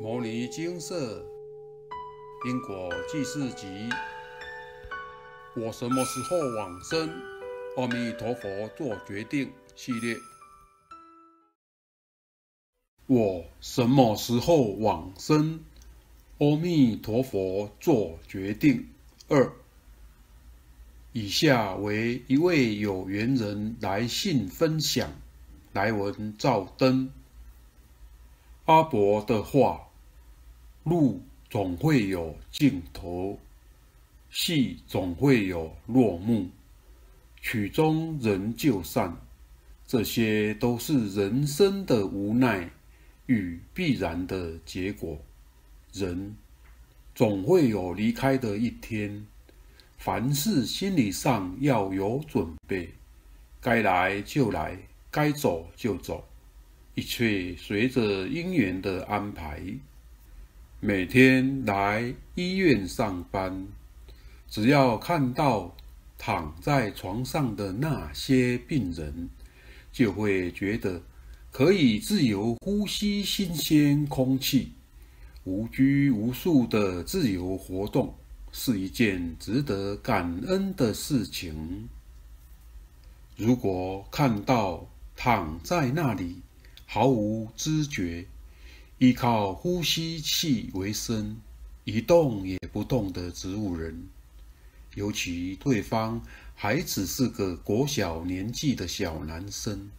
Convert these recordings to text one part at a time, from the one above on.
牟尼精舍因果记事集，我什么时候往生？阿弥陀佛做决定系列。我什么时候往生？阿弥陀佛做决定二。以下为一位有缘人来信分享，来文照灯。阿伯的话：路总会有尽头，戏总会有落幕，曲终人就散，这些都是人生的无奈与必然的结果。人总会有离开的一天，凡事心理上要有准备，该来就来，该走就走。一切随着因缘的安排。每天来医院上班，只要看到躺在床上的那些病人，就会觉得可以自由呼吸新鲜空气，无拘无束的自由活动，是一件值得感恩的事情。如果看到躺在那里，毫无知觉，依靠呼吸器为生，一动也不动的植物人，尤其对方还只是个国小年纪的小男生，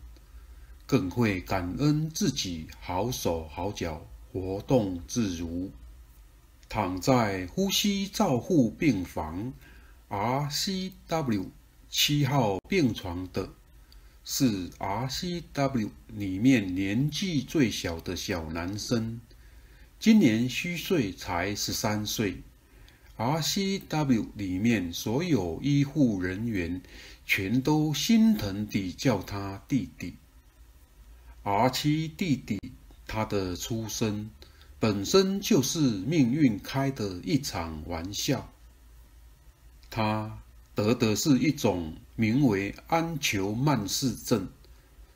更会感恩自己好手好脚，活动自如。躺在呼吸照护病房 RCW 七号病床的。是 RCW 里面年纪最小的小男生，今年虚岁才十三岁。RCW 里面所有医护人员全都心疼地叫他弟弟。R7 弟弟，他的出生本身就是命运开的一场玩笑。他。得的是一种名为安丘曼氏症，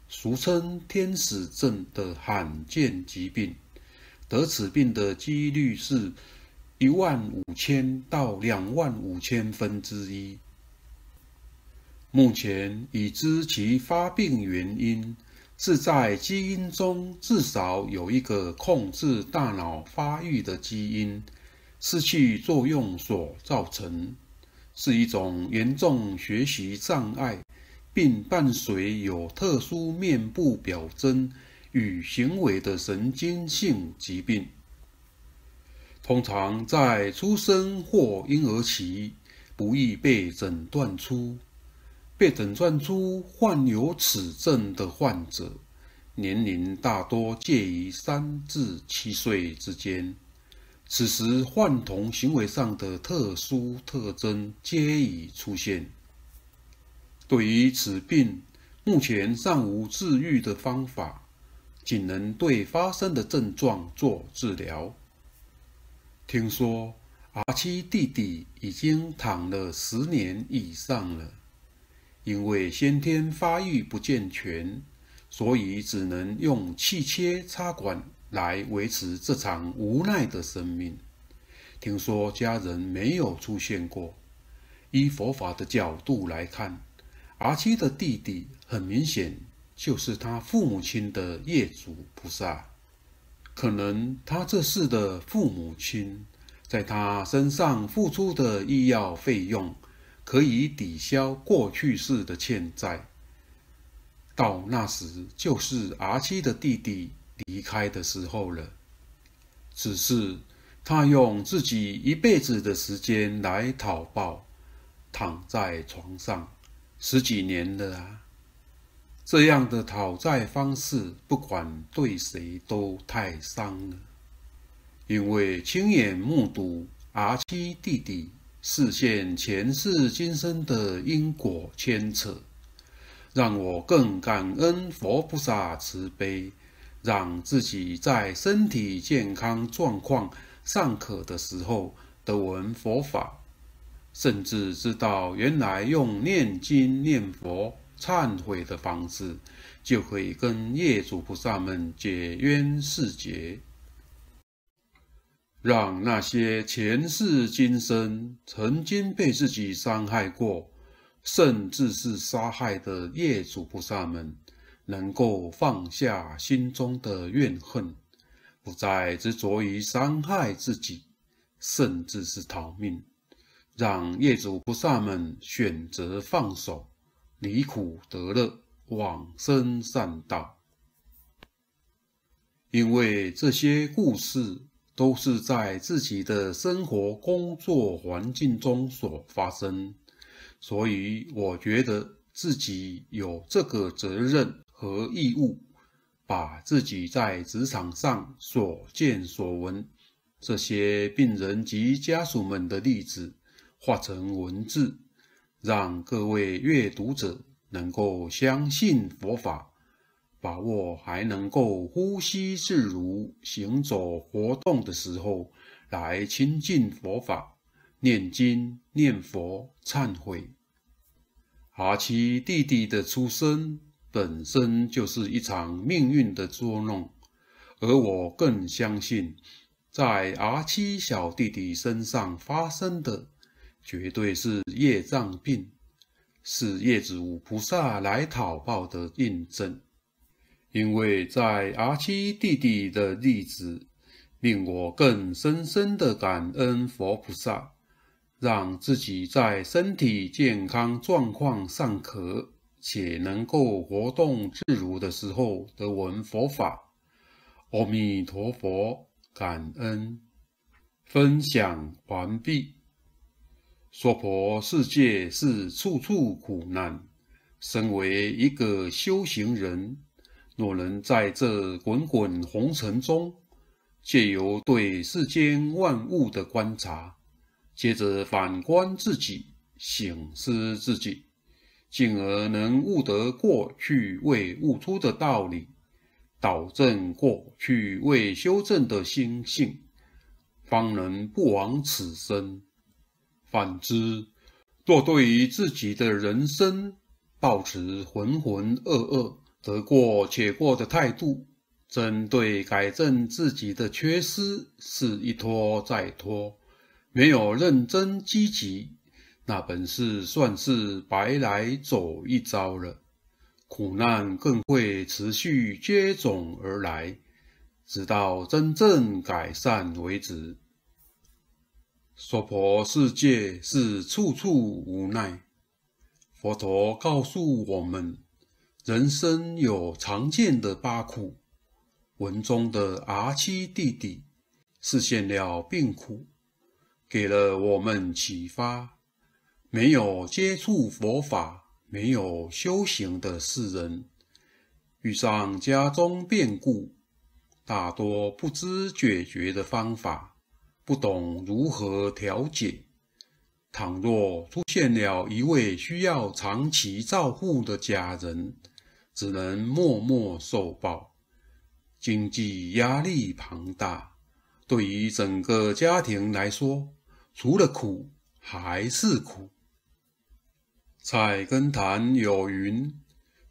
俗称天使症的罕见疾病。得此病的几率是一万五千到两万五千分之一。目前已知其发病原因是在基因中至少有一个控制大脑发育的基因失去作用所造成。是一种严重学习障碍，并伴随有特殊面部表征与行为的神经性疾病。通常在出生或婴儿期不易被诊断出。被诊断出患有此症的患者，年龄大多介于三至七岁之间。此时，幻童行为上的特殊特征皆已出现。对于此病，目前尚无治愈的方法，仅能对发生的症状做治疗。听说阿七弟弟已经躺了十年以上了，因为先天发育不健全，所以只能用气切插管。来维持这场无奈的生命。听说家人没有出现过。依佛法的角度来看阿七的弟弟很明显就是他父母亲的业主菩萨。可能他这世的父母亲在他身上付出的医药费用，可以抵消过去世的欠债。到那时，就是阿七的弟弟。离开的时候了，只是他用自己一辈子的时间来讨报，躺在床上十几年了啊！这样的讨债方式，不管对谁都太伤了，因为亲眼目睹阿七弟弟视线前世今生的因果牵扯，让我更感恩佛菩萨慈悲。让自己在身体健康状况尚可的时候得闻佛法，甚至知道原来用念经念佛忏悔的方式，就可以跟业主菩萨们解冤释结。让那些前世今生曾经被自己伤害过，甚至是杀害的业主菩萨们，能够放下心中的怨恨，不再执着于伤害自己，甚至是逃命，让业主菩萨们选择放手，离苦得乐，往生善道。因为这些故事都是在自己的生活、工作环境中所发生，所以我觉得自己有这个责任和义务，把自己在职场上所见所闻这些病人及家属们的例子，化成文字，让各位阅读者能够相信佛法。把握还能够呼吸自如、行走活动的时候，来亲近佛法、念经、念佛、忏悔。阿七弟弟的出生本身就是一场命运的捉弄，而我更相信，在阿七小弟弟身上发生的，绝对是业障病，是业主菩萨来讨报的印证。因为在阿七弟弟的例子，令我更深深的感恩佛菩萨，让自己在身体健康状况尚可且能够活动自如的时候得闻佛法。阿弥陀佛，感恩分享完毕。娑婆世界是处处苦难，身为一个修行人。若能在这滚滚红尘中，借由对世间万物的观察，接着反观自己，省思自己，进而能悟得过去未悟出的道理，导正过去未修正的心性，方能不枉此生。反之，若对于自己的人生抱持浑浑噩噩，得过且过的态度，针对改正自己的缺失是一拖再拖，没有认真积极，那本是算是白来走一遭了。苦难更会持续接踵而来，直到真正改善为止。娑婆世界是处处无奈，佛陀告诉我们。人生有常见的八苦，文中的阿七弟弟示现了病苦，给了我们启发。没有接触佛法、没有修行的世人，遇上家中变故，大多不知解决的方法，不懂如何调解。倘若出现了一位需要长期照护的家人，只能默默受报，经济压力庞大，对于整个家庭来说，除了苦还是苦。菜根谭有云：“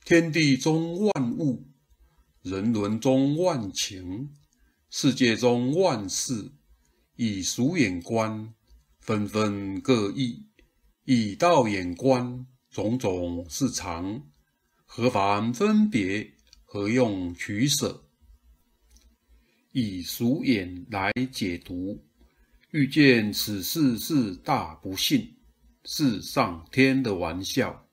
天地中万物，人伦中万情，世界中万事，以俗眼观，纷纷各异；以道眼观，种种是常。”何妨分别？何用取舍？以俗眼来解读，遇见此事是大不幸，是上天的玩笑；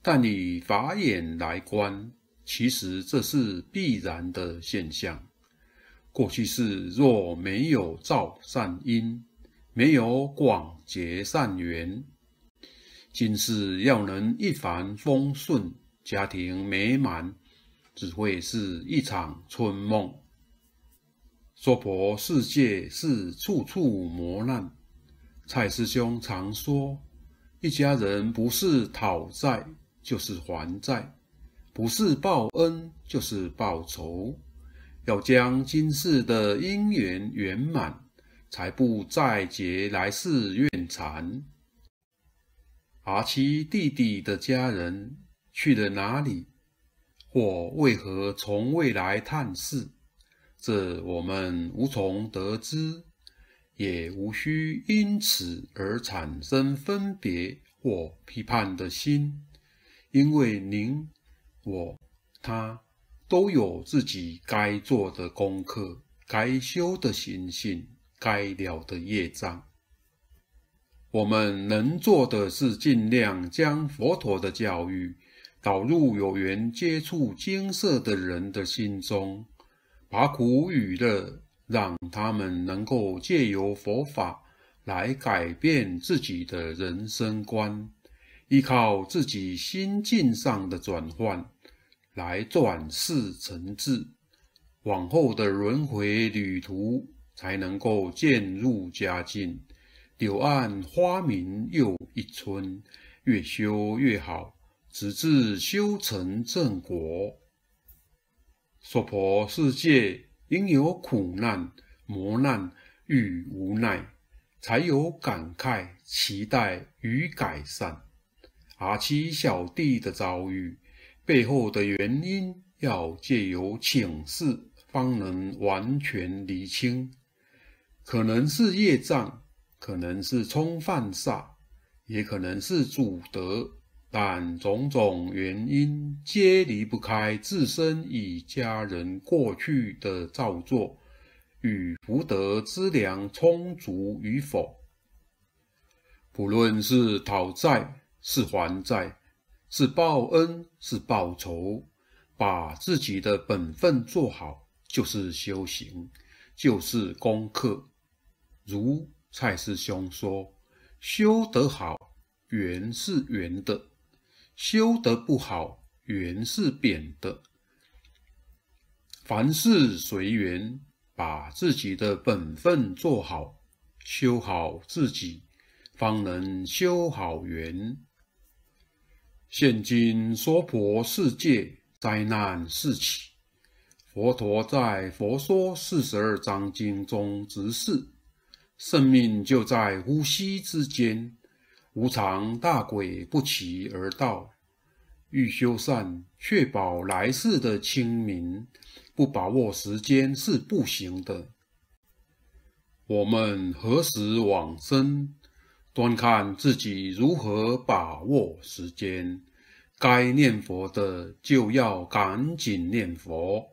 但以法眼来观，其实这是必然的现象。过去世若没有造善因，没有广结善缘，今世要能一帆风顺。家庭美满，只会是一场春梦。娑婆世界是处处磨难。蔡师兄常说，一家人不是讨债就是还债，不是报恩就是报仇。要将今世的因缘圆满，才不再结来世怨缠。阿七弟弟的家人。去了哪里？或为何从未来探视？这我们无从得知。也无需因此而产生分别或批判的心，因为您、我、他都有自己该做的功课、该修的心性、该了的业障。我们能做的是尽量将佛陀的教育导入有缘接触精舍的人的心中，把苦与乐，让他们能够借由佛法来改变自己的人生观，依靠自己心境上的转换来转世成智，往后的轮回旅途才能够渐入佳境。柳暗花明又一村，越修越好，直至修成正果。娑婆世界应有苦难、磨难与无奈，才有感慨、期待与改善。阿七小弟的遭遇背后的原因，要借由请示方能完全厘清，可能是业障。可能是冲犯煞，也可能是主德，但种种原因皆离不开自身与家人过去的造作与福德资粮充足与否。不论是讨债，是还债，是报恩，是报仇，把自己的本分做好，就是修行，就是功课。如蔡师兄说：“修得好，缘是圆的；修得不好，缘是扁的。凡事随缘，把自己的本分做好，修好自己，方能修好缘。现今娑婆世界灾难四起，佛陀在《佛说四十二章经》中直示。”生命就在呼吸之间，无常大鬼不期而到。欲修善，确保来世的清明，不把握时间是不行的。我们何时往生，端看自己如何把握时间。该念佛的就要赶紧念佛，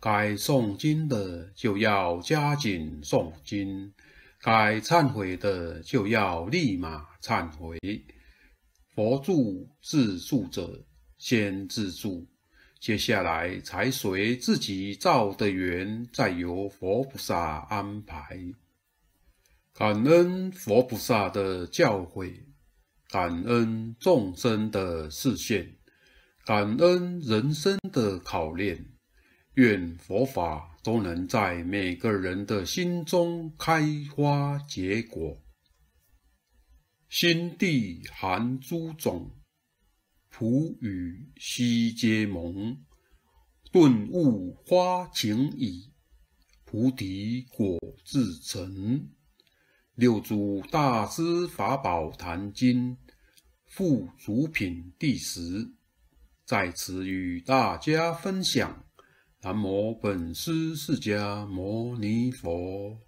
该诵经的就要加紧诵经。该忏悔的就要立马忏悔，佛助自助者先自助，接下来才随自己造的缘，再由佛菩萨安排。感恩佛菩萨的教诲，感恩众生的示现，感恩人生的考验。愿佛法都能在每个人的心中开花结果。心地含诸种，普与悉皆蒙。顿悟花情已，菩提果自成。六祖大师法宝坛经附嘱品第十，在此与大家分享。南无本师释迦牟尼佛。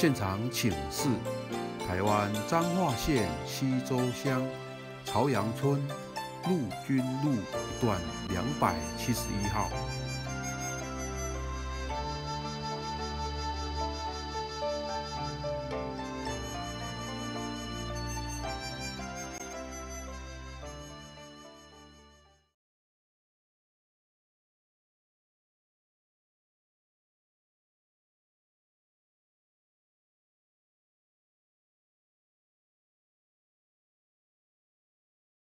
现场请示台湾彰化县西州乡朝阳村陆军路段两百七十一号。